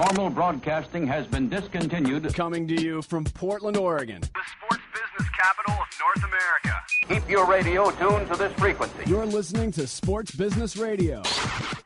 Normal broadcasting has been discontinued. Coming to you from Portland, Oregon. The sports business capital of North America. Keep your radio tuned to this frequency. You're listening to Sports Business Radio.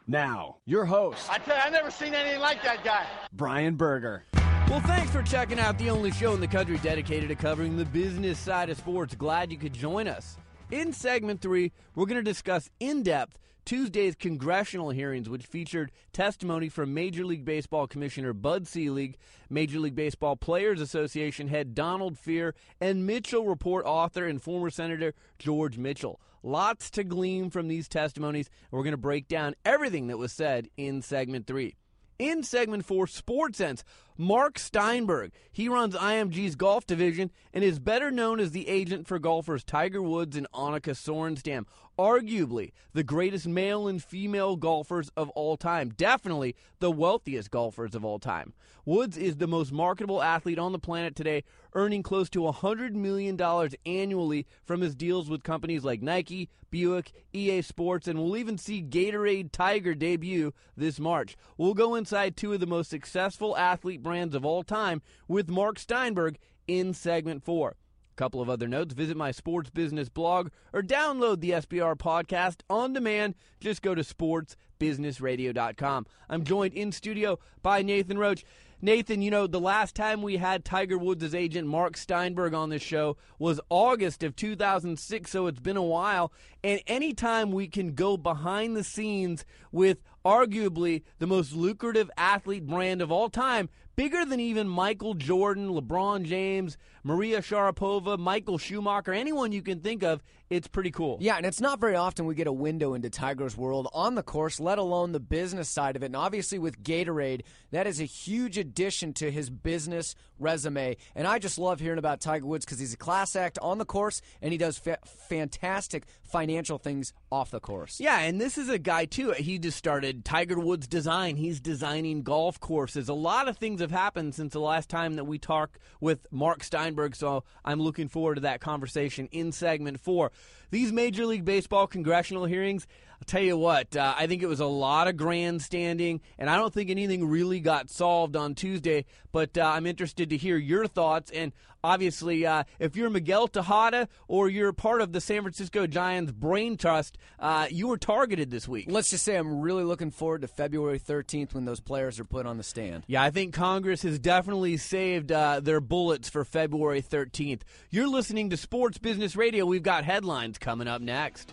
Now, your host, I tell you, I've never seen anything like that guy. Brian Berger. Well, thanks for checking out the only show in the country dedicated to covering the business side of sports. Glad you could join us. In segment three, we're going to discuss in depth Tuesday's congressional hearings, which featured testimony from Major League Baseball Commissioner Bud Selig, Major League Baseball Players Association head Donald Fehr, and Mitchell Report author and former Senator George Mitchell. Lots to glean from these testimonies, we're going to break down everything that was said in segment three. In segment four, Sports Sense, Mark Steinberg. He runs IMG's golf division and is better known as the agent for golfers Tiger Woods and Annika Sorenstam. Arguably the greatest male and female golfers of all time. Definitely the wealthiest golfers of all time. Woods is the most marketable athlete on the planet today, earning close to $100 million annually from his deals with companies like Nike, Buick, EA Sports, and we'll even see Gatorade Tiger debut this March. We'll go inside two of the most successful athlete brands of all time with Mark Steinberg in segment four. A couple of other notes visit my sports business blog or download the SBR podcast on demand. Just go to sportsbusinessradio.com. I'm joined in studio by Nathan Roach. Nathan, you know, the last time we had Tiger Woods' agent Mark Steinberg on this show was August of 2006, so it's been a while. And anytime we can go behind the scenes with arguably the most lucrative athlete brand of all time, bigger than even Michael Jordan, LeBron James, Maria Sharapova, Michael Schumacher, anyone you can think of, it's pretty cool. Yeah, and it's not very often we get a window into Tiger's world on the course, let alone the business side of it. And obviously, with Gatorade, that is a huge addition to his business resume. And I just love hearing about Tiger Woods because he's a class act on the course and he does fa- fantastic financial things off the course. Yeah, and this is a guy, too. He just started Tiger Woods Design. He's designing golf courses. A lot of things have happened since the last time that we talked with Mark Steinberg, so I'm looking forward to that conversation in segment four. These Major League Baseball congressional hearings, I'll tell you what, uh, I think it was a lot of grandstanding, and I don't think anything really got solved on Tuesday, but uh, I'm interested to hear your thoughts. And obviously, uh, if you're Miguel Tejada or you're part of the San Francisco Giants brain trust, uh, you were targeted this week. Let's just say I'm really looking forward to February 13th when those players are put on the stand. Yeah, I think Congress has definitely saved uh, their bullets for February 13th. You're listening to Sports Business Radio. We've got headlines coming up next.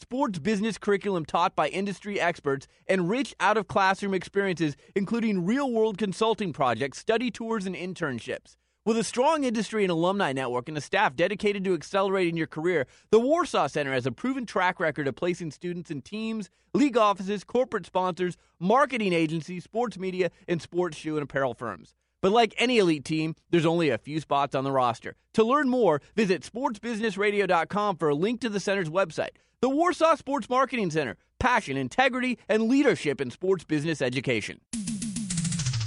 sports business curriculum taught by industry experts, and rich out of classroom experiences, including real world consulting projects, study tours, and internships. With a strong industry and alumni network and a staff dedicated to accelerating your career, the Warsaw Center has a proven track record of placing students in teams, league offices, corporate sponsors, marketing agencies, sports media, and sports shoe and apparel firms. But like any elite team, there's only a few spots on the roster. To learn more, visit sportsbusinessradio.com for a link to the center's website. The Warsaw Sports Marketing Center passion, integrity, and leadership in sports business education.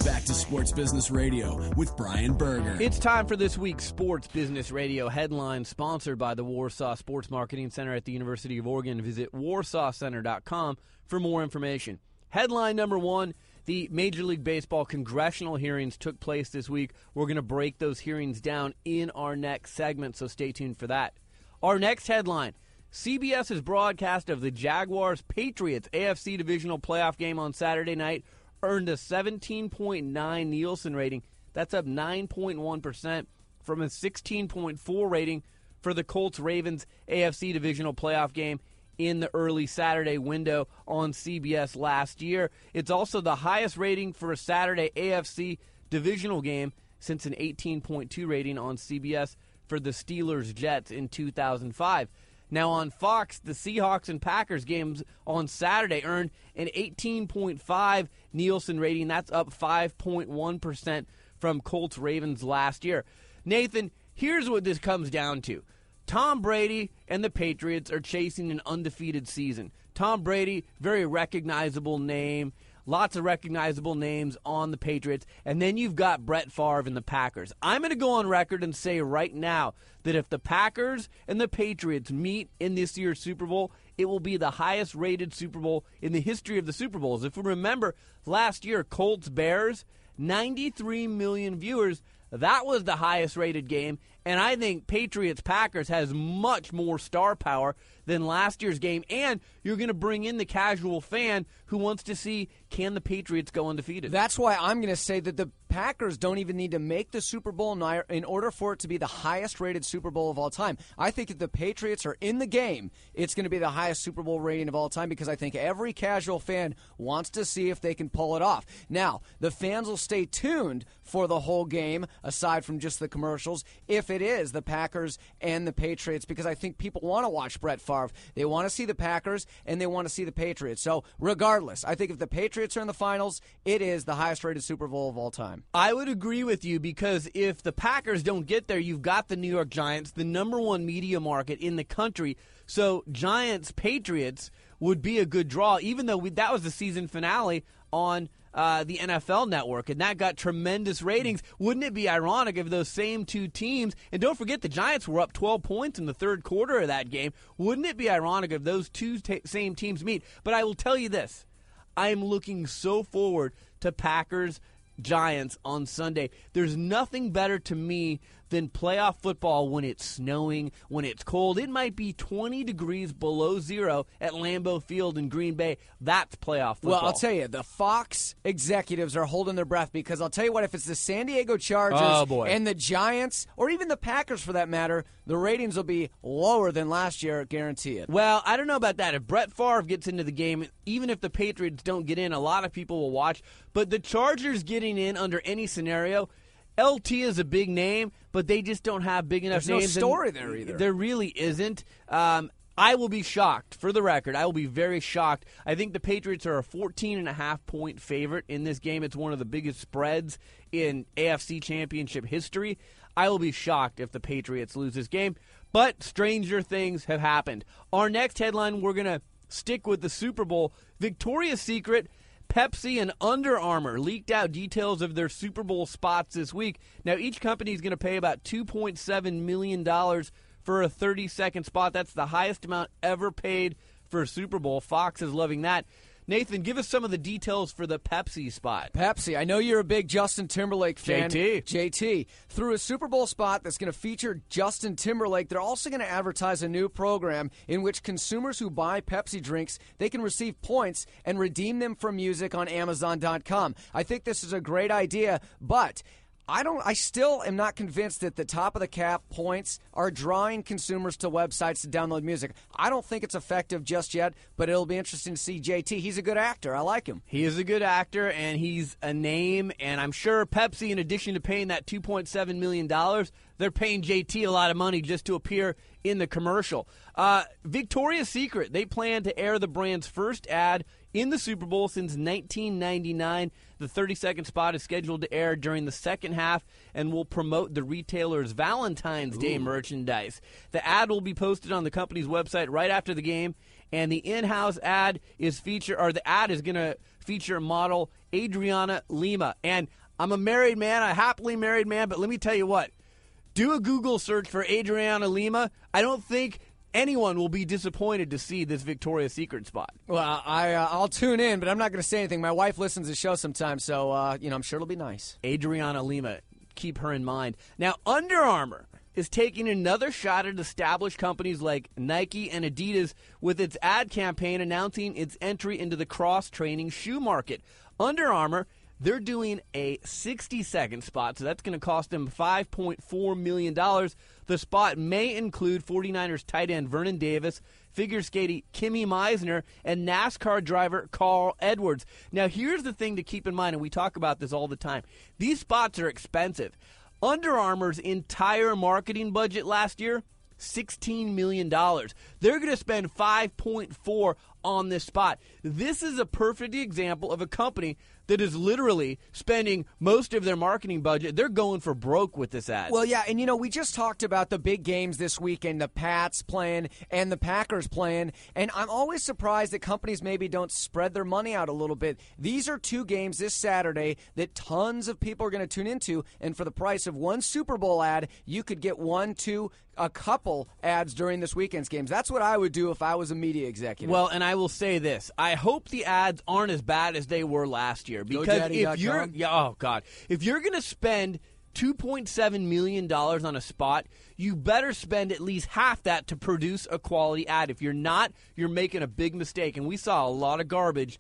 Back to Sports Business Radio with Brian Berger. It's time for this week's Sports Business Radio headline, sponsored by the Warsaw Sports Marketing Center at the University of Oregon. Visit warsawcenter.com for more information. Headline number one the Major League Baseball congressional hearings took place this week. We're going to break those hearings down in our next segment, so stay tuned for that. Our next headline CBS's broadcast of the Jaguars Patriots AFC Divisional Playoff game on Saturday night earned a 17.9 Nielsen rating. That's up 9.1% from a 16.4 rating for the Colts Ravens AFC Divisional Playoff game in the early Saturday window on CBS last year. It's also the highest rating for a Saturday AFC divisional game since an 18.2 rating on CBS for the Steelers Jets in 2005. Now on Fox, the Seahawks and Packers games on Saturday earned an 18.5 Nielsen rating. That's up 5.1% from Colts Ravens last year. Nathan, here's what this comes down to. Tom Brady and the Patriots are chasing an undefeated season. Tom Brady, very recognizable name. Lots of recognizable names on the Patriots. And then you've got Brett Favre and the Packers. I'm going to go on record and say right now that if the Packers and the Patriots meet in this year's Super Bowl, it will be the highest rated Super Bowl in the history of the Super Bowls. If we remember last year, Colts Bears, 93 million viewers. That was the highest rated game. And I think Patriots Packers has much more star power than last year's game. And you're going to bring in the casual fan who wants to see can the Patriots go undefeated. That's why I'm going to say that the Packers don't even need to make the Super Bowl in order for it to be the highest rated Super Bowl of all time. I think if the Patriots are in the game, it's going to be the highest Super Bowl rating of all time because I think every casual fan wants to see if they can pull it off. Now, the fans will stay tuned for the whole game, aside from just the commercials, if it is the Packers and the Patriots, because I think people want to watch Brett Favre. They want to see the Packers and they want to see the Patriots. So, regardless, I think if the Patriots are in the finals, it is the highest rated Super Bowl of all time. I would agree with you because if the Packers don't get there, you've got the New York Giants, the number one media market in the country. So, Giants Patriots would be a good draw, even though we, that was the season finale on uh, the NFL network, and that got tremendous ratings. Wouldn't it be ironic if those same two teams, and don't forget the Giants were up 12 points in the third quarter of that game, wouldn't it be ironic if those two t- same teams meet? But I will tell you this I am looking so forward to Packers Giants on Sunday. There's nothing better to me than playoff football when it's snowing, when it's cold. It might be 20 degrees below zero at Lambeau Field in Green Bay. That's playoff football. Well, I'll tell you, the Fox executives are holding their breath because I'll tell you what, if it's the San Diego Chargers oh, and the Giants, or even the Packers for that matter, the ratings will be lower than last year, guarantee it. Well, I don't know about that. If Brett Favre gets into the game, even if the Patriots don't get in, a lot of people will watch. But the Chargers getting in under any scenario – LT is a big name, but they just don't have big enough There's names. no story there either. There really isn't. Um, I will be shocked. For the record, I will be very shocked. I think the Patriots are a 14 and a half point favorite in this game. It's one of the biggest spreads in AFC Championship history. I will be shocked if the Patriots lose this game. But stranger things have happened. Our next headline, we're going to stick with the Super Bowl. Victoria's Secret Pepsi and Under Armour leaked out details of their Super Bowl spots this week. Now, each company is going to pay about $2.7 million for a 30 second spot. That's the highest amount ever paid for a Super Bowl. Fox is loving that. Nathan, give us some of the details for the Pepsi spot. Pepsi, I know you're a big Justin Timberlake fan. JT. JT. Through a Super Bowl spot that's going to feature Justin Timberlake, they're also going to advertise a new program in which consumers who buy Pepsi drinks, they can receive points and redeem them for music on amazon.com. I think this is a great idea, but I don't. I still am not convinced that the top of the cap points are drawing consumers to websites to download music. I don't think it's effective just yet, but it'll be interesting to see JT. He's a good actor. I like him. He is a good actor, and he's a name. And I'm sure Pepsi, in addition to paying that 2.7 million dollars, they're paying JT a lot of money just to appear in the commercial. Uh, Victoria's Secret. They plan to air the brand's first ad in the Super Bowl since 1999. The 30 second spot is scheduled to air during the second half and will promote the retailer's Valentine's Day merchandise. The ad will be posted on the company's website right after the game, and the in house ad is feature or the ad is going to feature model Adriana Lima. And I'm a married man, a happily married man, but let me tell you what. Do a Google search for Adriana Lima. I don't think anyone will be disappointed to see this Victoria's Secret spot. Well, I uh, I'll tune in, but I'm not going to say anything. My wife listens to the show sometimes, so uh, you know I'm sure it'll be nice. Adriana Lima, keep her in mind. Now, Under Armour is taking another shot at established companies like Nike and Adidas with its ad campaign announcing its entry into the cross training shoe market. Under Armour they're doing a 60 second spot, so that's going to cost them $5.4 million. The spot may include 49ers tight end Vernon Davis, figure skating Kimmy Meisner, and NASCAR driver Carl Edwards. Now, here's the thing to keep in mind, and we talk about this all the time these spots are expensive. Under Armour's entire marketing budget last year $16 million. They're going to spend 5.4 on this spot. This is a perfect example of a company that is literally spending most of their marketing budget. They're going for broke with this ad. Well, yeah, and you know, we just talked about the big games this weekend, the Pats playing and the Packers playing, and I'm always surprised that companies maybe don't spread their money out a little bit. These are two games this Saturday that tons of people are going to tune into, and for the price of one Super Bowl ad, you could get one, two, a couple ads during this weekend's games. That's what I would do if I was a media executive. Well, and I will say this: I hope the ads aren't as bad as they were last year. Because if you're, yeah, oh god, if you're going to spend two point seven million dollars on a spot, you better spend at least half that to produce a quality ad. If you're not, you're making a big mistake. And we saw a lot of garbage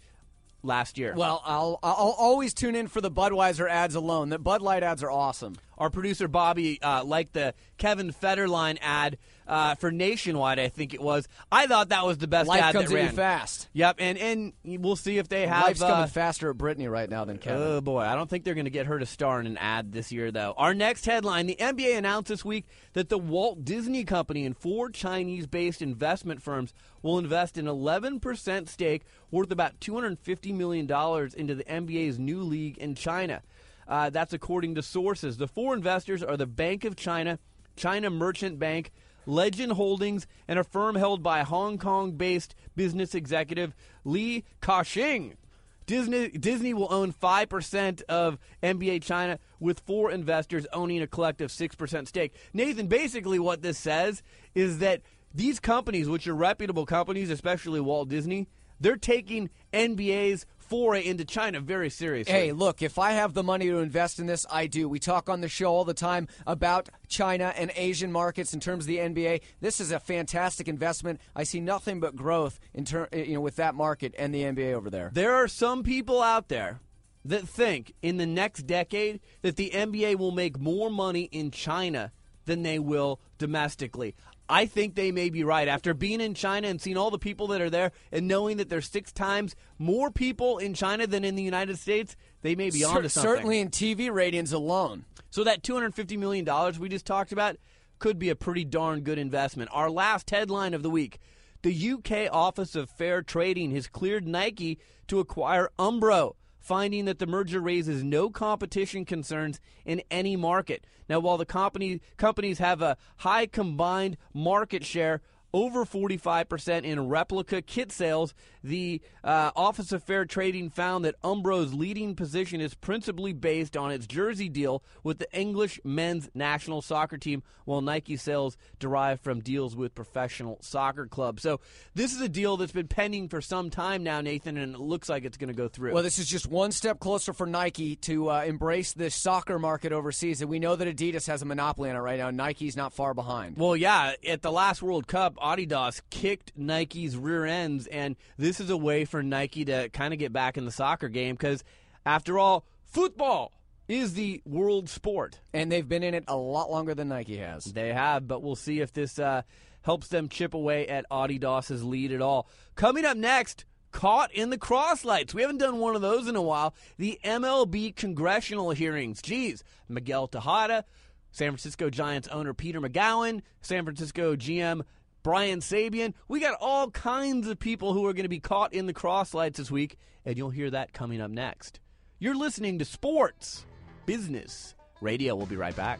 last year. Well, I'll I'll always tune in for the Budweiser ads alone. The Bud Light ads are awesome. Our producer Bobby uh, liked the Kevin Federline ad uh, for Nationwide. I think it was. I thought that was the best Life ad comes that at you ran. fast. Yep, and and we'll see if they have. Life's uh, coming faster at Britney right now than Kevin. Oh boy, I don't think they're going to get her to star in an ad this year, though. Our next headline: The NBA announced this week that the Walt Disney Company and four Chinese-based investment firms will invest an 11% stake worth about 250 million dollars into the NBA's new league in China. Uh, that's according to sources. The four investors are the Bank of China, China Merchant Bank. Legend Holdings, and a firm held by Hong Kong based business executive Li Ka-shing. Disney, Disney will own 5% of NBA China, with four investors owning a collective 6% stake. Nathan, basically, what this says is that these companies, which are reputable companies, especially Walt Disney, they're taking NBA's foray into China very seriously. Hey, look, if I have the money to invest in this, I do. We talk on the show all the time about China and Asian markets in terms of the NBA. This is a fantastic investment. I see nothing but growth in ter- eh, you know with that market and the NBA over there. There are some people out there that think in the next decade that the NBA will make more money in China than they will domestically. I think they may be right. After being in China and seeing all the people that are there and knowing that there's six times more people in China than in the United States, they may be Cer- onto something. Certainly in TV ratings alone. So that $250 million we just talked about could be a pretty darn good investment. Our last headline of the week. The UK Office of Fair Trading has cleared Nike to acquire Umbro, finding that the merger raises no competition concerns in any market. Now, while the company companies have a high combined market share, over 45% in replica kit sales. The uh, Office of Fair Trading found that Umbro's leading position is principally based on its jersey deal with the English men's national soccer team, while Nike sales derive from deals with professional soccer clubs. So this is a deal that's been pending for some time now, Nathan, and it looks like it's going to go through. Well, this is just one step closer for Nike to uh, embrace the soccer market overseas, and we know that Adidas has a monopoly on it right now. Nike's not far behind. Well, yeah, at the last World Cup, Adidas kicked Nike's rear ends, and this is a way for Nike to kind of get back in the soccer game because, after all, football is the world sport. And they've been in it a lot longer than Nike has. They have, but we'll see if this uh, helps them chip away at Adidas's lead at all. Coming up next, caught in the crosslights. We haven't done one of those in a while. The MLB congressional hearings. Geez, Miguel Tejada, San Francisco Giants owner Peter Magowan, San Francisco GM Brian Sabean. We got all kinds of people who are going to be caught in the crosslights this week, and you'll hear that coming up next. You're listening to Sports Business Radio. We'll be right back.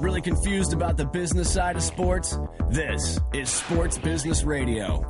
Really confused about the business side of sports? This is Sports Business Radio.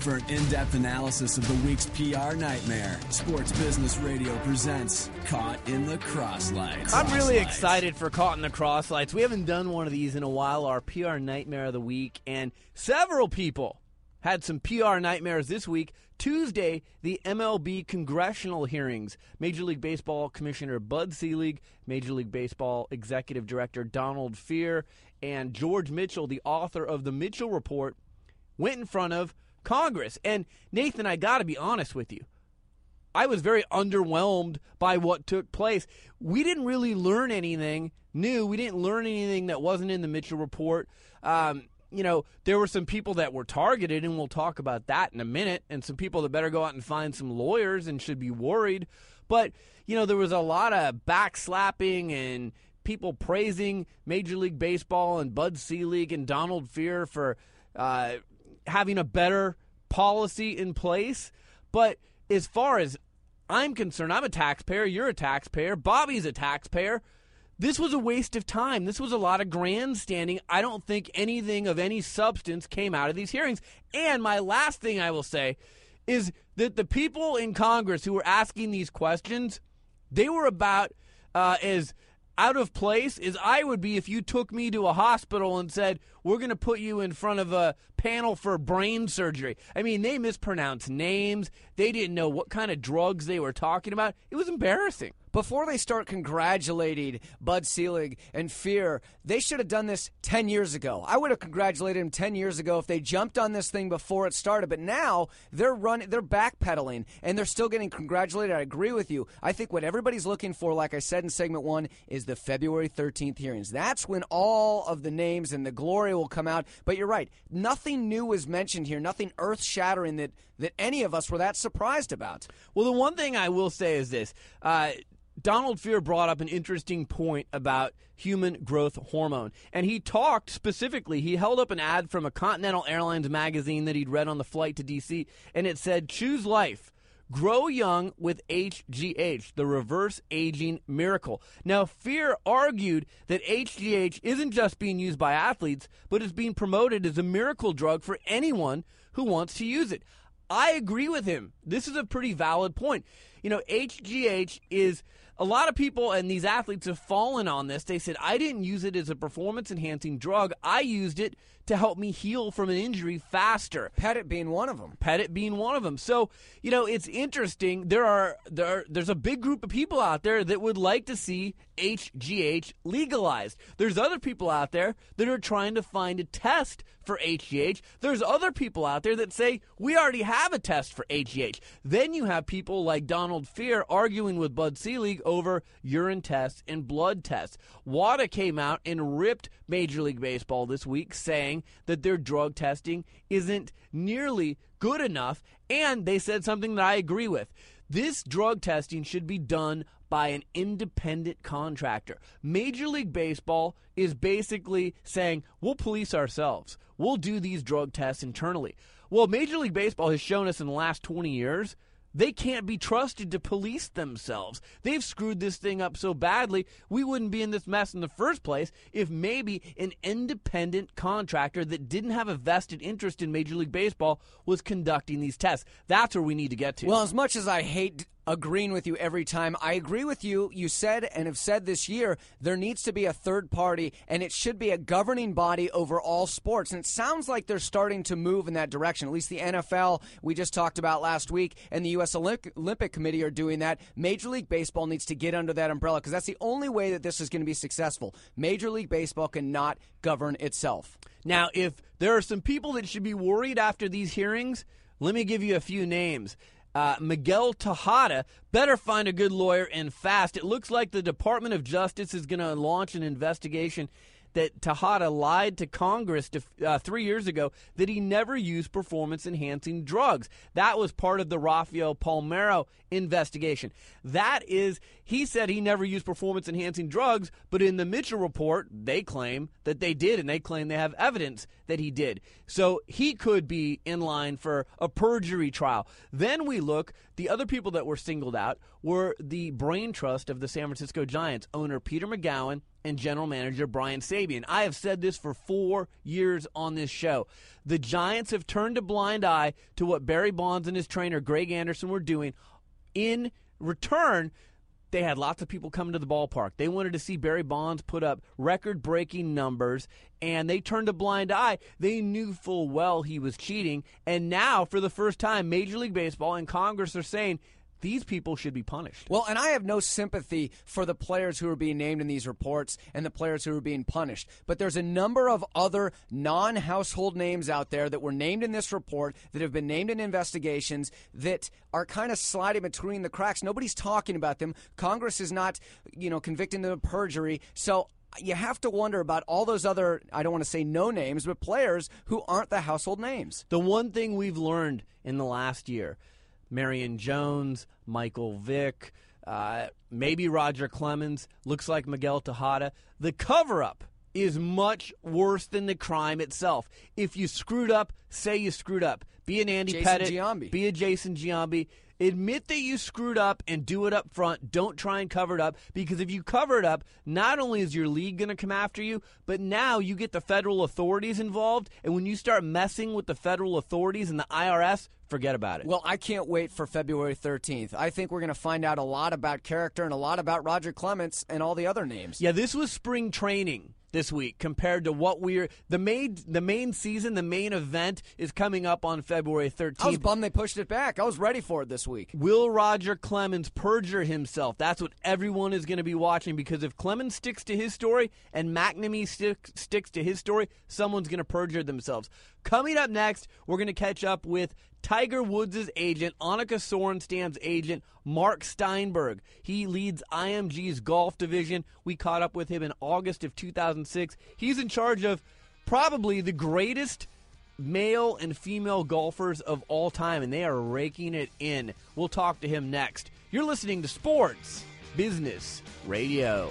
For an in depth analysis of the week's PR nightmare, Sports Business Radio presents Caught in the Crosslights. I'm really excited for Caught in the Crosslights. We haven't done one of these in a while, our PR Nightmare of the Week, and several people had some PR nightmares this week. Tuesday, the MLB congressional hearings. Major League Baseball Commissioner Bud Selig, Major League Baseball Executive Director Donald Fehr, and George Mitchell, the author of the Mitchell Report, went in front of Congress. And Nathan, I got to be honest with you. I was very underwhelmed by what took place. We didn't really learn anything new. We didn't learn anything that wasn't in the Mitchell report. Um, you know, there were some people that were targeted, and we'll talk about that in a minute, and some people that better go out and find some lawyers and should be worried. But, you know, there was a lot of backslapping and people praising Major League Baseball and Bud Selig and Donald Fehr for uh, having a better policy in place. But as far as I'm concerned, I'm a taxpayer, you're a taxpayer, Bobby's a taxpayer. This was a waste of time. This was a lot of grandstanding. I don't think anything of any substance came out of these hearings. And my last thing I will say is that the people in Congress who were asking these questions, they were about uh, as out of place as I would be if you took me to a hospital and said, We're going to put you in front of a panel for brain surgery. I mean, they mispronounced names. They didn't know what kind of drugs they were talking about. It was embarrassing. Before they start congratulating Bud Selig and Fehr, they should have done this 10 years ago. I would have congratulated him 10 years ago if they jumped on this thing before it started. But now they're running, they're backpedaling, and they're still getting congratulated. I agree with you. I think what everybody's looking for, like I said in segment one, is the February 13th hearings. That's when all of the names and the glory will come out. But you're right. Nothing new was mentioned here, nothing earth shattering that, that any of us were that surprised about. Well, the one thing I will say is this. Uh, Donald Fehr brought up an interesting point about human growth hormone. And he talked specifically, he held up an ad from a Continental Airlines magazine that he'd read on the flight to DC, and it said, Choose life. Grow young with HGH, the reverse aging miracle. Now, Fehr argued that HGH isn't just being used by athletes, but is being promoted as a miracle drug for anyone who wants to use it. I agree with him. This is a pretty valid point. You know, HGH is a lot of people and these athletes have fallen on this. They said, I didn't use it as a performance enhancing drug. I used it to help me heal from an injury faster. Pettitte being one of them. Pettitte being one of them. So, you know, it's interesting. There are there are, there's a big group of people out there that would like to see HGH legalized. There's other people out there that are trying to find a test for HGH. There's other people out there that say we already have a test for HGH. Then you have people like Donald Fehr arguing with Bud Selig over urine tests and blood tests. WADA came out and ripped Major League Baseball this week saying that their drug testing isn't nearly good enough and they said something that I agree with. This drug testing should be done by an independent contractor. Major League Baseball is basically saying, we'll police ourselves. We'll do these drug tests internally. Well, Major League Baseball has shown us in the last 20 years they can't be trusted to police themselves. They've screwed this thing up so badly, we wouldn't be in this mess in the first place if maybe an independent contractor that didn't have a vested interest in Major League Baseball was conducting these tests. That's where we need to get to. Well, as much as I hate agreeing with you every time. I agree with you. You said and have said this year there needs to be a third party and it should be a governing body over all sports. And it sounds like they're starting to move in that direction. At least the NFL, we just talked about last week, and the U.S. Olympic Committee are doing that. Major League Baseball needs to get under that umbrella because that's the only way that this is going to be successful. Major League Baseball cannot govern itself. Now, if there are some people that should be worried after these hearings, let me give you a few names. Uh, Miguel Tejada better find a good lawyer and fast. It looks like the Department of Justice is going to launch an investigation that Tejada lied to Congress to, uh, three years ago that he never used performance enhancing drugs. That was part of the Rafael Palmeiro investigation. That is, he said he never used performance enhancing drugs, but in the Mitchell report, they claim that they did, and they claim they have evidence that he did. So he could be in line for a perjury trial. Then we look, the other people that were singled out were the brain trust of the San Francisco Giants, owner Peter Magowan and general manager Brian Sabean. I have said this for four years on this show. The Giants have turned a blind eye to what Barry Bonds and his trainer Greg Anderson were doing. In return, they had lots of people coming to the ballpark. They wanted to see Barry Bonds put up record breaking numbers, and they turned a blind eye. They knew full well he was cheating. And now, for the first time, Major League Baseball and Congress are saying these people should be punished. Well, and I have no sympathy for the players who are being named in these reports and the players who are being punished. But there's a number of other non household names out there that were named in this report that have been named in investigations that are kind of sliding between the cracks. Nobody's talking about them. Congress is not, you know, convicting them of perjury. So you have to wonder about all those other, I don't want to say no names, but players who aren't the household names. The one thing we've learned in the last year Marion Jones, Michael Vick, uh, maybe Roger Clemens, looks like Miguel Tejada. The cover up is much worse than the crime itself. If you screwed up, say you screwed up. Be an Andy Jason Pettitte. Giambi. Be a Jason Giambi. Admit that you screwed up and do it up front. Don't try and cover it up because if you cover it up, not only is your league going to come after you, but now you get the federal authorities involved. And when you start messing with the federal authorities and the IRS, forget about it. Well, I can't wait for February 13th. I think we're going to find out a lot about character and a lot about Roger Clemens and all the other names. Yeah, this was spring training this week compared to what we're the main the main season, the main event is coming up on February 13th. I was bummed they pushed it back. I was ready for it this week. Will Roger Clemens perjure himself? That's what everyone is going to be watching because if Clemens sticks to his story and McNamee stick, sticks to his story, someone's going to perjure themselves. Coming up next, we're going to catch up with Tiger Woods' agent, Annika Sorenstam's agent, Mark Steinberg. He leads IMG's golf division. We caught up with him in August of 2006. He's in charge of probably the greatest male and female golfers of all time, and they are raking it in. We'll talk to him next. You're listening to Sports Business Radio.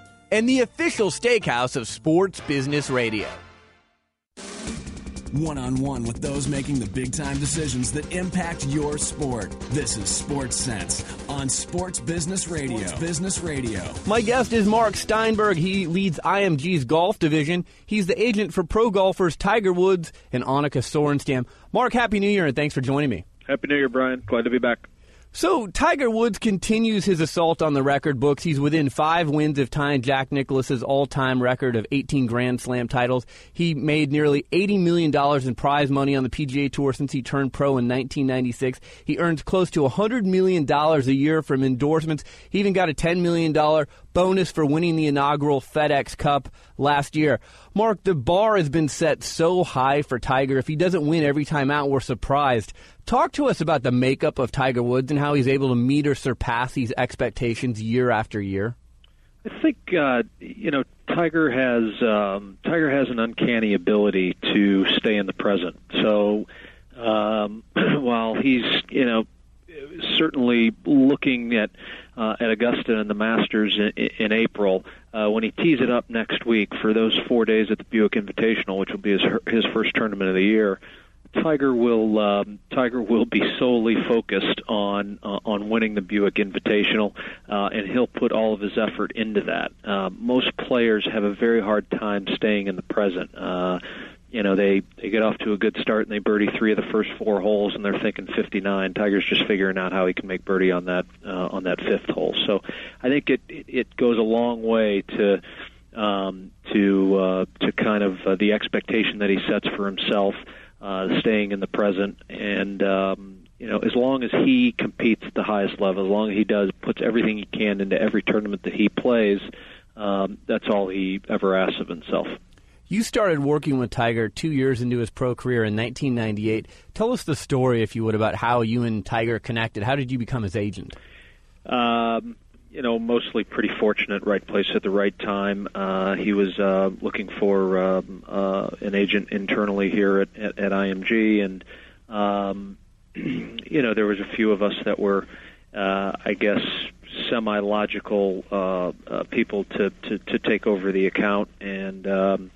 and the official steakhouse of Sports Business Radio. One on one with those making the big time decisions that impact your sport. This is Sports Sense on Sports Business Radio. Sports Business Radio. My guest is Mark Steinberg. He leads IMG's golf division. He's the agent for pro golfers Tiger Woods and Annika Sorenstam. Mark, Happy New Year and thanks for joining me. Happy New Year, Brian. Glad to be back. So, Tiger Woods continues his assault on the record books. He's within five wins of tying Jack Nicklaus's all-time record of 18 Grand Slam titles. He made nearly $80 million in prize money on the PGA Tour since he turned pro in 1996. He earns close to $100 million a year from endorsements. He even got a $10 million bonus for winning the inaugural FedEx Cup last year. Mark, the bar has been set so high for Tiger. If he doesn't win every time out, we're surprised. Talk to us about the makeup of Tiger Woods and how he's able to meet or surpass these expectations year after year. I think uh, you know Tiger has um, Tiger has an uncanny ability to stay in the present. So um, while he's you know certainly looking at uh, at Augusta and the Masters in, in April, uh, when he tees it up next week for those four days at the Buick Invitational, which will be his his first tournament of the year. Tiger will um, Tiger will be solely focused on uh, on winning the Buick Invitational, uh, and he'll put all of his effort into that. Uh, most players have a very hard time staying in the present. Uh, you know they they get off to a good start and they birdie three of the first four holes and they're thinking 59. Tiger's just figuring out how he can make birdie on that uh, on that fifth hole. So I think it it goes a long way to um, to uh, to kind of uh, the expectation that he sets for himself, staying in the present, and um, you know as long as he competes at the highest level, as long as he does puts everything he can into every tournament that he plays, um, that's all he ever asks of himself. You started working with Tiger two years into his pro career in 1998. Tell us the story, if you would, about how you and Tiger connected. How did you become his agent? Um, you know, mostly pretty fortunate, right place at the right time. Uh, he was uh, looking for um, uh, an agent internally here at, at, at IMG, and um, you know, there was a few of us that were, uh, I guess, semi-logical uh, uh, people to, to to take over the account, and um,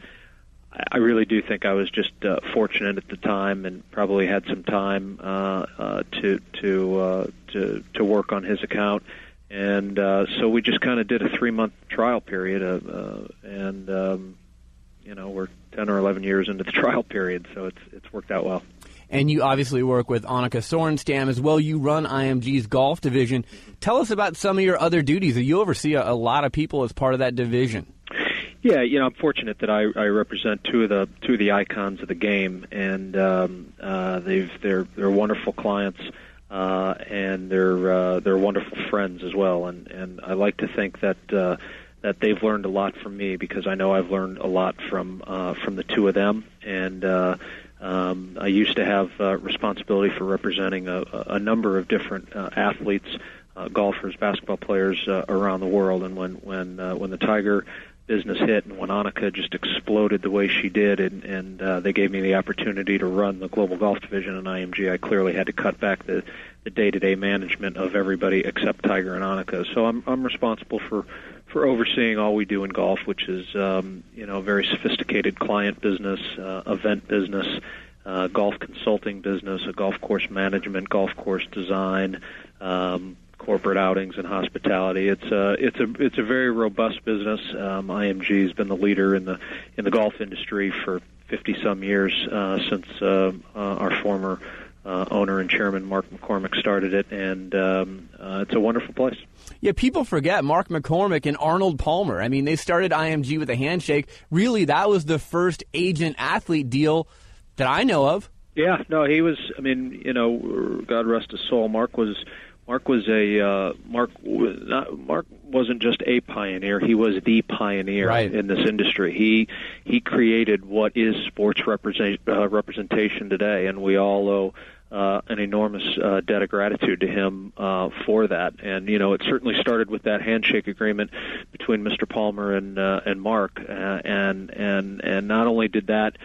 I really do think I was just uh, fortunate at the time, and probably had some time uh, uh, to to uh, to to work on his account, and uh, so we just kind of did a three month trial period, uh, uh, and um, you know we're ten or eleven years into the trial period, so it's it's worked out well. And you obviously work with Annika Sorenstam as well. You run IMG's golf division. Tell us about some of your other duties. You oversee a, a lot of people as part of that division. Yeah, you know, I'm fortunate that I, I represent two of the two of the icons of the game, and um, uh, they've they're they're wonderful clients, uh, and they're uh, they're wonderful friends as well. And and I like to think that uh, that they've learned a lot from me because I know I've learned a lot from uh, from the two of them. And uh, um, I used to have uh, responsibility for representing a, a number of different uh, athletes. Uh, golfers, basketball players uh, around the world, and when when uh, when the Tiger business hit and when Annika just exploded the way she did and, and uh, they gave me the opportunity to run the global golf division in IMG, I clearly had to cut back the, the day-to-day management of everybody except Tiger and Annika. So I'm, I'm responsible for, for overseeing all we do in golf, which is, um, you know, very sophisticated client business, uh, event business, uh, golf consulting business, a golf course management, golf course design, um, corporate outings and hospitality. It's a it's a it's a very robust business. Um, IMG has been the leader in the in the golf industry for 50 some years uh, since uh, uh, our former uh, owner and chairman Mark McCormack started it, and um, uh, it's a wonderful place. Yeah, people forget Mark McCormack and Arnold Palmer. I mean, they started IMG with a handshake. Really, that was the first agent athlete deal that I know of. Yeah, no, he was. I mean, you know, God rest his soul. Mark was Mark was a uh, Mark. Not, Mark wasn't just a pioneer; he was the pioneer right. in this industry. He he created what is sports represent, uh, representation today, and we all owe uh, an enormous uh, debt of gratitude to him uh, for that. And you know, it certainly started with that handshake agreement between Mr. Palmer and uh, and Mark, uh, and and and not only did that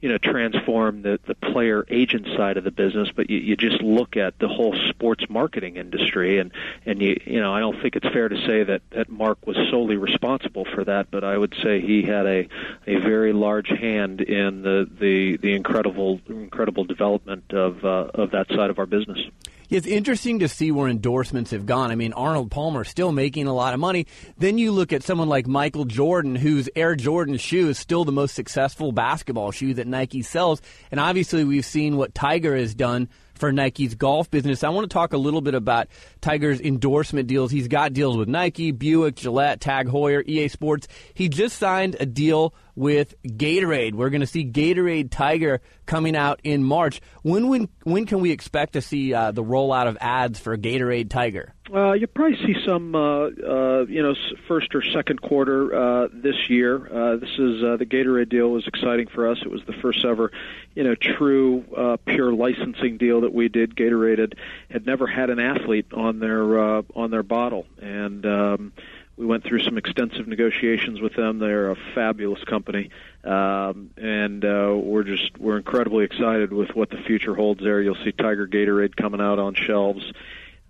you know transform the the player agent side of the business but you, you just look at the whole sports marketing industry and and you you know I don't think it's fair to say that that Mark was solely responsible for that but I would say he had a a very large hand in the the the incredible incredible development of uh, of that side of our business it's interesting to see where endorsements have gone. I mean, Arnold Palmer still making a lot of money. Then you look at someone like Michael Jordan, whose Air Jordan shoe is still the most successful basketball shoe that Nike sells. And obviously, we've seen what Tiger has done for Nike's golf business. I want to talk a little bit about Tiger's endorsement deals. He's got deals with Nike, Buick, Gillette, Tag Heuer, EA Sports. He just signed a deal with Gatorade. We're going to see Gatorade Tiger coming out in March. When when when can we expect to see uh, the rollout of ads for Gatorade Tiger? Uh, you'll probably see some, uh, uh, you know, first or second quarter uh, this year. Uh, this is uh, the Gatorade deal was exciting for us. It was the first ever, you know, true uh, pure licensing deal that we did. Gatorade had, had never had an athlete on their uh, on their bottle, and um, we went through some extensive negotiations with them. They're a fabulous company, um, and uh, we're just we're incredibly excited with what the future holds there. You'll see Tiger Gatorade coming out on shelves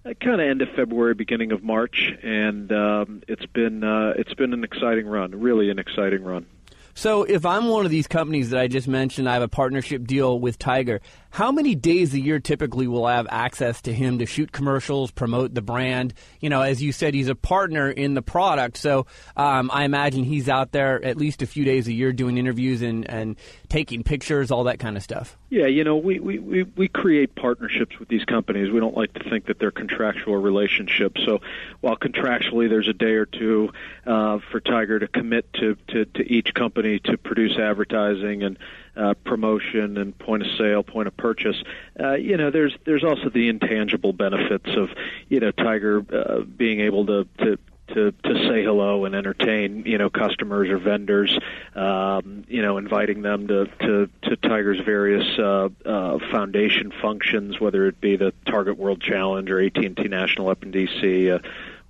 uh, kind of end of February, beginning of March, and um, it's been uh, it's been an exciting run, really an exciting run. So, if I'm one of these companies that I just mentioned, I have a partnership deal with Tiger. How many days a year typically will I have access to him to shoot commercials, promote the brand? You know, as you said, he's a partner in the product, so um, I imagine he's out there at least a few days a year doing interviews and, and taking pictures, all that kind of stuff. Yeah, you know, we, we, we, we create partnerships with these companies. We don't like to think that they're contractual relationships. So while contractually there's a day or two uh, for Tiger to commit to, to, to each company to produce advertising and uh, promotion and point of sale, point of purchase. Uh, you know, there's there's also the intangible benefits of you know Tiger uh, being able to to to to say hello and entertain you know customers or vendors um, you know inviting them to to, to Tiger's various uh, uh, foundation functions whether it be the Target World Challenge or AT&T National up in DC uh,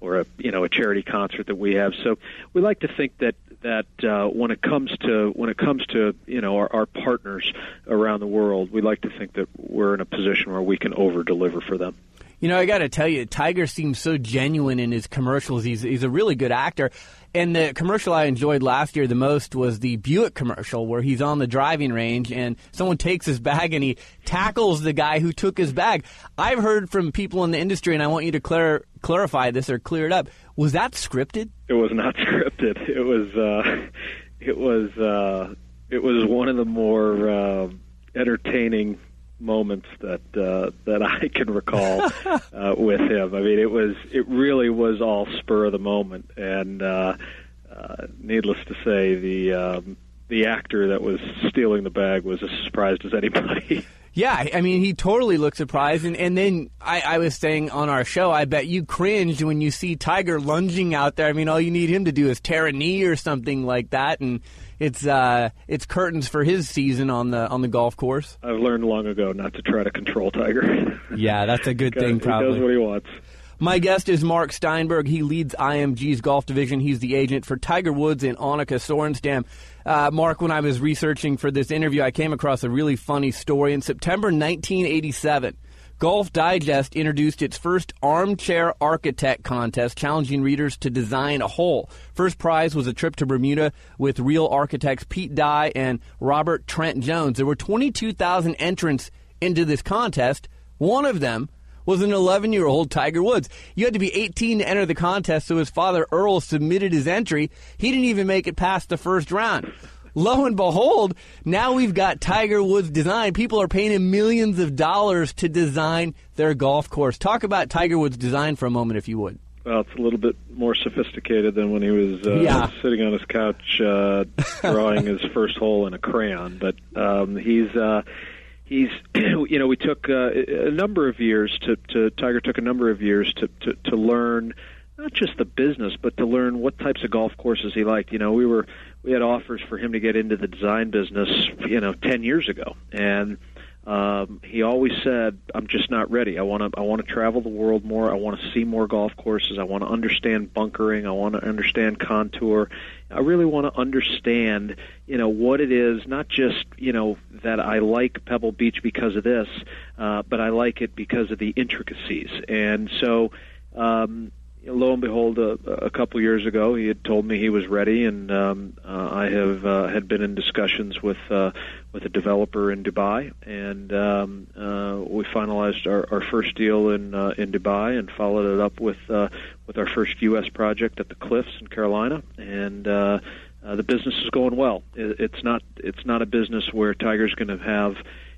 or a you know a charity concert that we have so we like to think that that uh, when it comes to when it comes to you know our, our partners around the world we like to think that we're in a position where we can over deliver for them you know, I got to tell you, Tiger seems so genuine in his commercials. He's he's a really good actor. And the commercial I enjoyed last year the most was the Buick commercial where he's on the driving range and someone takes his bag and he tackles the guy who took his bag. I've heard from people in the industry, and I want you to clar- clarify this or clear it up. Was that scripted? It was not scripted. It was. Uh, it was. Uh, it was one of the more uh, entertaining moments that uh, that I can recall uh, with him. I mean, it was it really was all spur of the moment, and uh, uh, needless to say, the um, the actor that was stealing the bag was as surprised as anybody. Yeah, I mean, he totally looked surprised. And, and then I, I was saying on our show, I bet you cringed when you see Tiger lunging out there. I mean, all you need him to do is tear a knee or something like that, and it's uh, it's curtains for his season on the on the golf course. I've learned long ago not to try to control Tiger. yeah, that's a good thing. Probably he does what he wants. My guest is Mark Steinberg. He leads IMG's golf division. He's the agent for Tiger Woods and Annika Sorenstam. Uh, Mark, when I was researching for this interview, I came across a really funny story. In September 1987, Golf Digest introduced its first armchair architect contest, challenging readers to design a hole. First prize was a trip to Bermuda with real architects Pete Dye and Robert Trent Jones. There were 22,000 entrants into this contest. One of them was an 11 year old Tiger Woods. You had to be 18 to enter the contest, so his father Earl submitted his entry. He didn't even make it past the first round lo and behold, now we've got Tiger Woods design. People are paying him millions of dollars to design their golf course. Talk about Tiger Woods design for a moment, if you would. Well, it's a little bit more sophisticated than when he was uh, yeah. sitting on his couch uh, drawing his first hole in a crayon. But um, he's uh, he's you know we took uh, a number of years to, to Tiger took a number of years to to, to learn not just the business, but to learn what types of golf courses he liked. You know, we were we had offers for him to get into the design business, you know, ten years ago, and um, he always said, "I'm just not ready. I want to. I want to travel the world more. I want to see more golf courses. I want to understand bunkering. I want to understand contour. I really want to understand, you know, what it is. Not just, you know, that I like Pebble Beach because of this, uh, but I like it because of the intricacies. And so, um, lo and behold, a, a couple years ago, he had told me he was ready, and um, uh, I have uh, had been in discussions with uh, with a developer in Dubai, and um, uh, we finalized our, our first deal in uh, in Dubai, and followed it up with uh, with our first U.S. project at the Cliffs in Carolina, and. Uh, uh, the business is going well. It, it's not. It's not a business where Tiger's going to have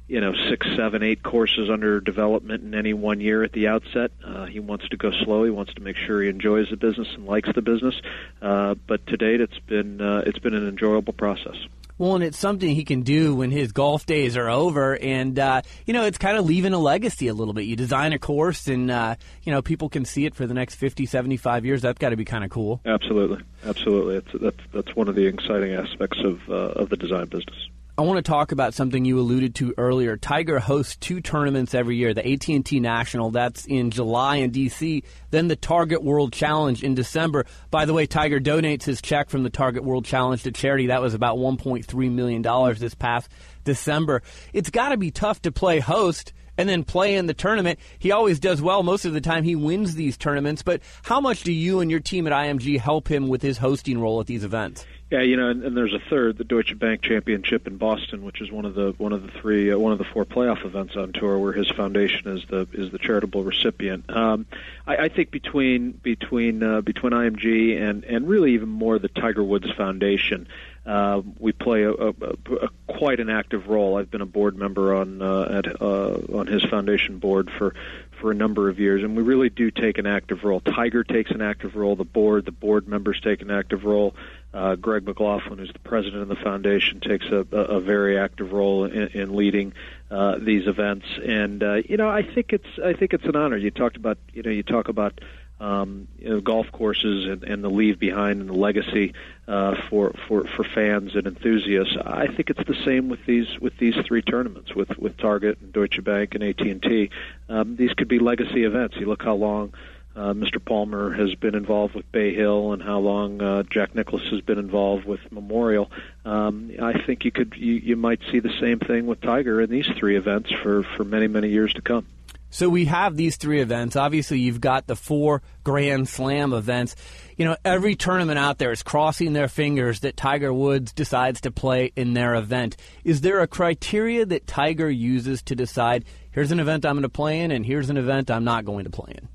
you know six, seven, eight courses under development in any one year at the outset. Uh, he wants to go slow. He wants to make sure he enjoys the business and likes the business. Uh, but to date, it's been uh, it's been an enjoyable process. Well, and it's something he can do when his golf days are over, and uh, you know it's kind of leaving a legacy a little bit. You design a course, and uh, you know people can see it for the next 50, 75 years. That's got to be kind of cool. Absolutely, absolutely. It's, that's that's one of the exciting aspects of uh, of the design business. I want to talk about something you alluded to earlier. Tiger hosts two tournaments every year: the AT&T National, that's in July in DC, then the Target World Challenge in December. By the way, Tiger donates his check from the Target World Challenge to charity. That was about 1.3 million dollars this past December. It's got to be tough to play host and then play in the tournament. He always does well. Most of the time, he wins these tournaments. But how much do you and your team at IMG help him with his hosting role at these events? Yeah, you know, and, and there's a third, the Deutsche Bank Championship in Boston, which is one of the one of the three, uh, one of the four playoff events on tour, where his foundation is the is the charitable recipient. Um, I, I think between between uh, between IMG and and really even more the Tiger Woods Foundation, uh, we play a, a, a, quite an active role. I've been a board member on uh, at uh, on his foundation board for for a number of years, and we really do take an active role. Tiger takes an active role. The board, the board members take an active role. Uh, Greg McLaughlin, who's the president of the foundation, takes a, a very active role in, in leading uh, these events. And uh, you know, I think it's I think it's an honor. You talked about you know you talk about um, you know, golf courses and, and the leave behind and the legacy uh, for, for for fans and enthusiasts. I think it's the same with these with these three tournaments with with Target and Deutsche Bank and AT and T. Um, these could be legacy events. You look how long. Uh, Mr. Palmer has been involved with Bay Hill, and how long uh, Jack Nicklaus has been involved with Memorial. Um, I think you could you, you might see the same thing with Tiger in these three events for for many many years to come. So we have these three events. Obviously, you've got the four Grand Slam events. You know, every tournament out there is crossing their fingers that Tiger Woods decides to play in their event. Is there a criteria that Tiger uses to decide here's an event I'm going to play in and here's an event I'm not going to play in?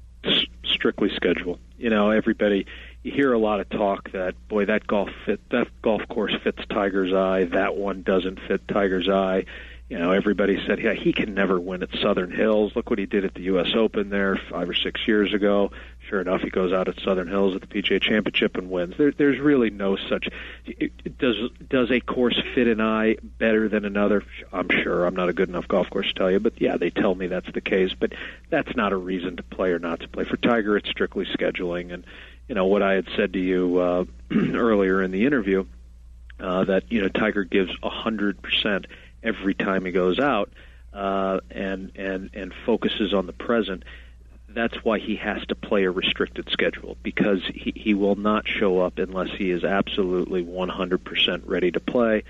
Strictly schedule. You know, everybody you hear a lot of talk that boy that golf fit that golf course fits Tiger's eye, that one doesn't fit Tiger's eye you know, everybody said, yeah, he can never win at Southern Hills. Look what he did at the U.S. Open there five or six years ago. Sure enough, he goes out at Southern Hills at the PGA Championship and wins. There, there's really no such. Does does a course fit an eye better than another? I'm sure. I'm not a good enough golf course to tell you, but yeah, they tell me that's the case. But that's not a reason to play or not to play. For Tiger, it's strictly scheduling. And you know what I had said to you uh, earlier in the interview uh, that you know Tiger gives a hundred percent every time he goes out uh, and and and focuses on the present. That's why he has to play a restricted schedule because he, he will not show up unless he is absolutely 100% ready to play.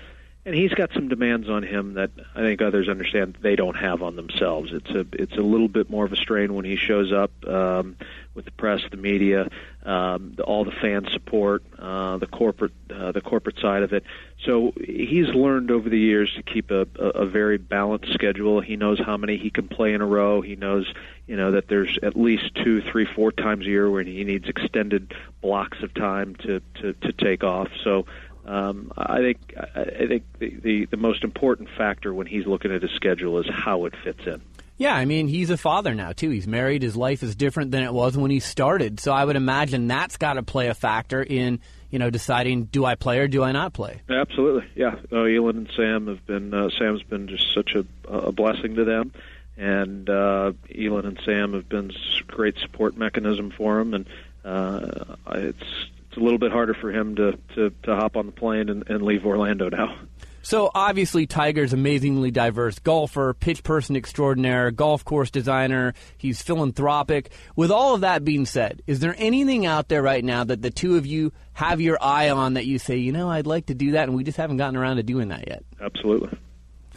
And he's got some demands on him that I think others understand they don't have on themselves. It's a it's a little bit more of a strain when he shows up um, with the press, the media, um, the, all the fan support, uh, the corporate uh, the corporate side of it. So he's learned over the years to keep a, a, a very balanced schedule. He knows how many he can play in a row. He knows you know that there's at least two, three, four times a year when he needs extended blocks of time to to, to take off. So. Um, I think I think the, the the most important factor when he's looking at his schedule is how it fits in. Yeah, I mean, he's a father now, too. He's married. His life is different than it was when he started. So I would imagine that's got to play a factor in, you know, deciding do I play or do I not play? Absolutely, yeah. Uh, Elin and Sam have been, uh, Sam's been just such a, a blessing to them. And uh, Elin and Sam have been great support mechanism for him. And uh, it's, it's a little bit harder for him to, to, to hop on the plane and, and leave Orlando now. So obviously, Tiger's amazingly diverse golfer, pitch person extraordinaire, golf course designer. He's philanthropic. With all of that being said, is there anything out there right now that the two of you have your eye on that you say, you know, I'd like to do that, and we just haven't gotten around to doing that yet? Absolutely.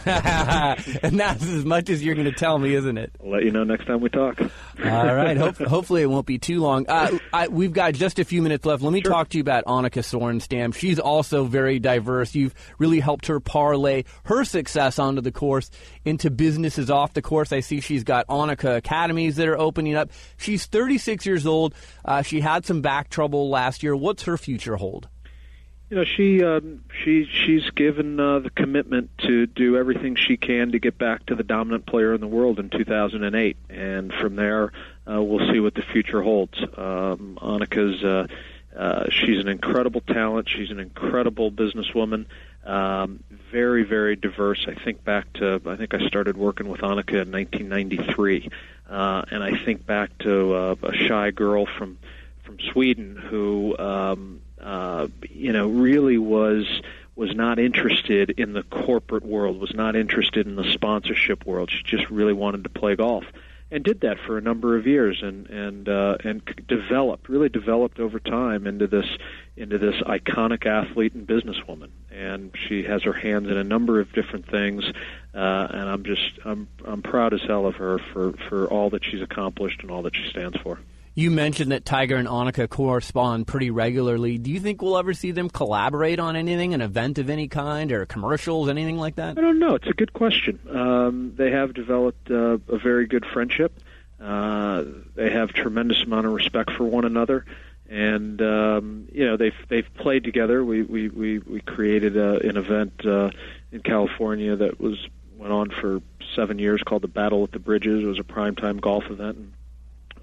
and that's as much as you're going to tell me, isn't it? I'll let you know next time we talk. All right. Hope, hopefully, it won't be too long. Uh, I, we've got just a few minutes left. Let me sure. talk to you about Annika Sorenstam. She's also very diverse. You've really helped her parlay her success onto the course into businesses off the course. I see she's got Annika Academies that are opening up. She's 36 years old. Uh, she had some back trouble last year. What's her future hold? You know she um, she she's given uh, the commitment to do everything she can to get back to the dominant player in the world in 2008, and from there uh, we'll see what the future holds. Um, Annika's uh, uh, she's an incredible talent. She's an incredible businesswoman. Um, very very diverse. I think back to I think I started working with Annika in 1993, uh, and I think back to uh, a shy girl from from Sweden who. Um, uh, you know, really was was not interested in the corporate world, was not interested in the sponsorship world. She just really wanted to play golf. and did that for a number of years and and uh, and developed really developed over time into this into this iconic athlete and businesswoman and she has her hands in a number of different things uh, and I'm just I'm I'm proud as hell of her for for all that she's accomplished and all that she stands for. You mentioned that Tiger and Annika correspond pretty regularly. Do you think we'll ever see them collaborate on anything, an event of any kind, or commercials, anything like that? I don't know. It's a good question. Um, they have developed uh, a very good friendship. Uh, they have tremendous amount of respect for one another, and um, you know they've they've played together. We we we, we created a, an event uh, in California that was went on for seven years called the Battle at the Bridges. It was a primetime golf event. And,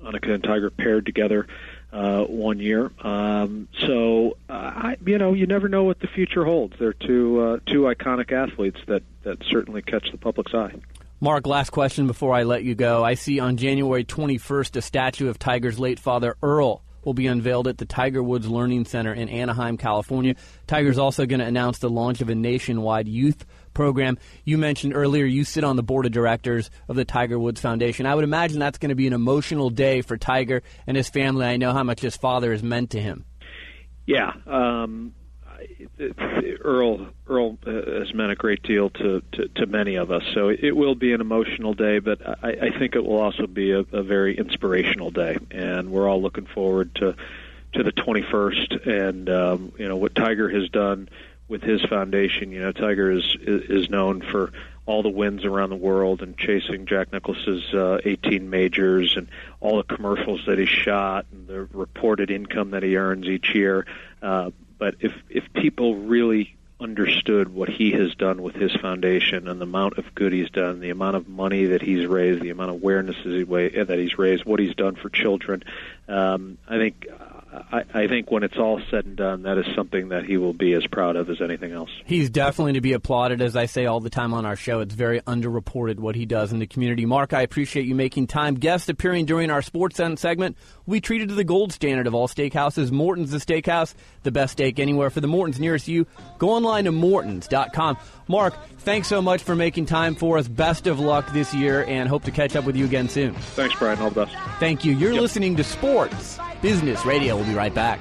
Annika and Tiger paired together uh, one year. Um, so uh, I, you know, you never know what the future holds. They're two uh, two iconic athletes that that certainly catch the public's eye. Mark, last question before I let you go. I see on January 21st a statue of Tiger's late father Earl will be unveiled at the Tiger Woods Learning Center in Anaheim, California. Tiger's also going to announce the launch of a nationwide youth program. You mentioned earlier you sit on the board of directors of the Tiger Woods Foundation. I would imagine that's going to be an emotional day for Tiger and his family. I know how much his father has meant to him. Yeah, um, Earl Earl has meant a great deal to, to, to many of us. So it will be an emotional day, but I, I think it will also be a, a very inspirational day, and we're all looking forward to to the 21st and um, you know what Tiger has done with his foundation. You know, Tiger is is known for all the wins around the world and chasing Jack Nicklaus's uh, 18 majors and all the commercials that he shot and the reported income that he earns each year. Uh, but if if people really understood what he has done with his foundation and the amount of good he's done, the amount of money that he's raised, the amount of awareness that he's raised, what he's done for children, um, I think I, I think when it's all said and done, that is something that he will be as proud of as anything else. He's definitely to be applauded, as I say all the time on our show. It's very underreported what he does in the community. Mark, I appreciate you making time. Guest appearing during our Sports segment, we treated to the gold standard of all steakhouses. Morton's the steakhouse, the best steak anywhere. For the Mortons nearest you, go online to mortons.com. Mark, thanks so much for making time for us. Best of luck this year, and hope to catch up with you again soon. Thanks, Brian. All the best. Thank you. You're yep. listening to Sports Business Radio. We'll be right back.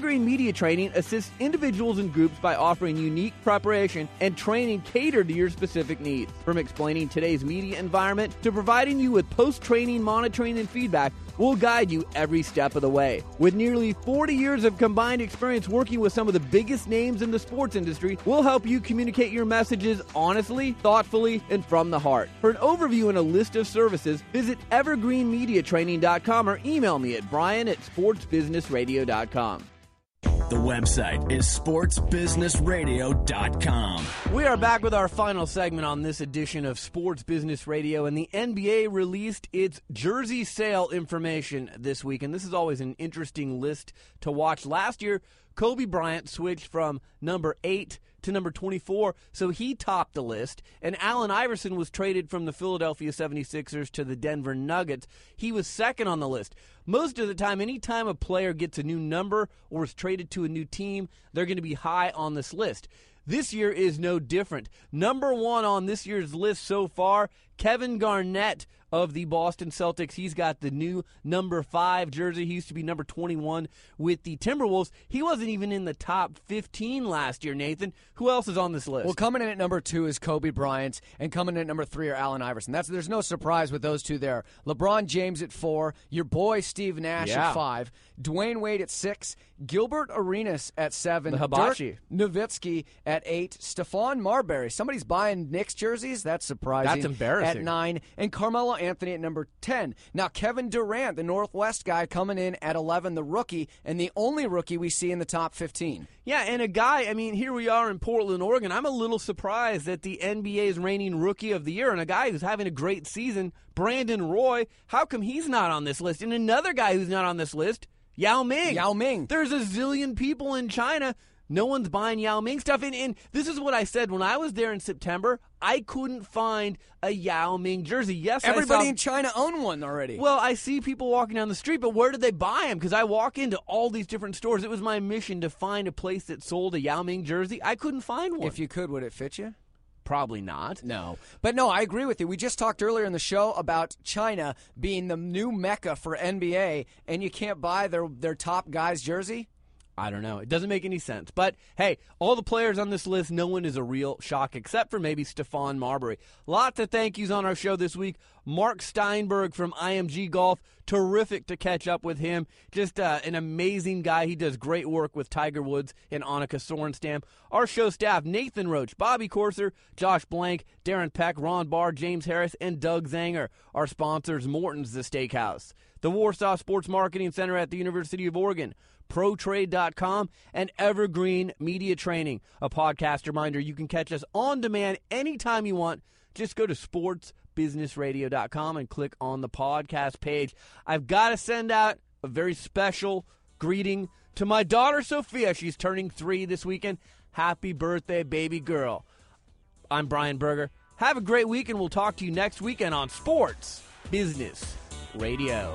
Media Training assists individuals and groups by offering unique preparation and training catered to your specific needs. From explaining today's media environment to providing you with post training monitoring and feedback, we'll guide you every step of the way. With nearly 40 years of combined experience working with some of the biggest names in the sports industry, we'll help you communicate your messages honestly, thoughtfully, and from the heart. For an overview and a list of services, visit evergreenmediatraining.com or email me at brian at sportsbusinessradio.com. The website is sportsbusinessradio.com. We are back with our final segment on this edition of Sports Business Radio, and the NBA released its jersey sale information this week. And this is always an interesting list to watch. Last year, Kobe Bryant switched from number eight to number 24, so he topped the list. And Allen Iverson was traded from the Philadelphia 76ers to the Denver Nuggets. He was second on the list. Most of the time, anytime a player gets a new number or is traded to a new team, they're going to be high on this list. This year is no different. Number one on this year's list so far, Kevin Garnett of the Boston Celtics. He's got the new number five jersey. He used to be number 21 with the Timberwolves. He wasn't even in the top 15 last year, Nathan. Who else is on this list? Well, coming in at number two is Kobe Bryant, and coming in at number three are Allen Iverson. That's there's no surprise with those two there. LeBron James at four, your boy Steve Nash Yeah. at five, Dwyane Wade at six, Gilbert Arenas at seven, The hibachi. Dirk Nowitzki at eight, Stephon Marbury. Somebody's buying Knicks jerseys. That's surprising. That's embarrassing. At nine, and Carmelo Anthony at number ten. Now Kevin Durant, the Northwest guy, coming in at eleven, the rookie, and the only rookie we see in the top fifteen. Yeah, and a guy, I mean, here we are in Portland, Oregon. I'm a little surprised that the NBA's reigning rookie of the year and a guy who's having a great season, Brandon Roy, how come he's not on this list? And another guy who's not on this list, Yao Ming. Yao Ming. There's a zillion people in China. No one's buying Yao Ming stuff. And, and this is what I said when I was there in September. I couldn't find a Yao Ming jersey. Yes, I Everybody saw- in China own one already. well, I see people walking down the street, but where did they buy them? Because I walk into all these different stores. It was my mission to find a place that sold a Yao Ming jersey. I couldn't find one. if you could, would it fit you? Probably not. No. But no, I agree with you. We just talked earlier in the show about China being the new mecca for NBA, and you can't buy their, their top guy's jersey? I don't know. It doesn't make any sense. But hey, all the players on this list, no one is a real shock except for maybe Stephon Marbury. Lots of thank yous on our show this week. Mark Steinberg from IMG Golf. Terrific to catch up with him. Just uh, an amazing guy. He does great work with Tiger Woods and Annika Sorenstam. Our show staff Nathan Roach, Bobby Corser, Josh Blank, Darren Peck, Ron Barr, James Harris, and Doug Zanger. Our sponsors Morton's The Steakhouse, the Warsaw Sports Marketing Center at the University of Oregon. ProTrade.com, and Evergreen Media Training. A podcast reminder you can catch us on demand anytime you want. Just go to sportsbusinessradio.com and click on the podcast page. I've got to send out a very special greeting to my daughter Sophia. She's turning three this weekend. Happy birthday, baby girl. I'm Brian Berger. Have a great week, and we'll talk to you next weekend on Sports Business Radio.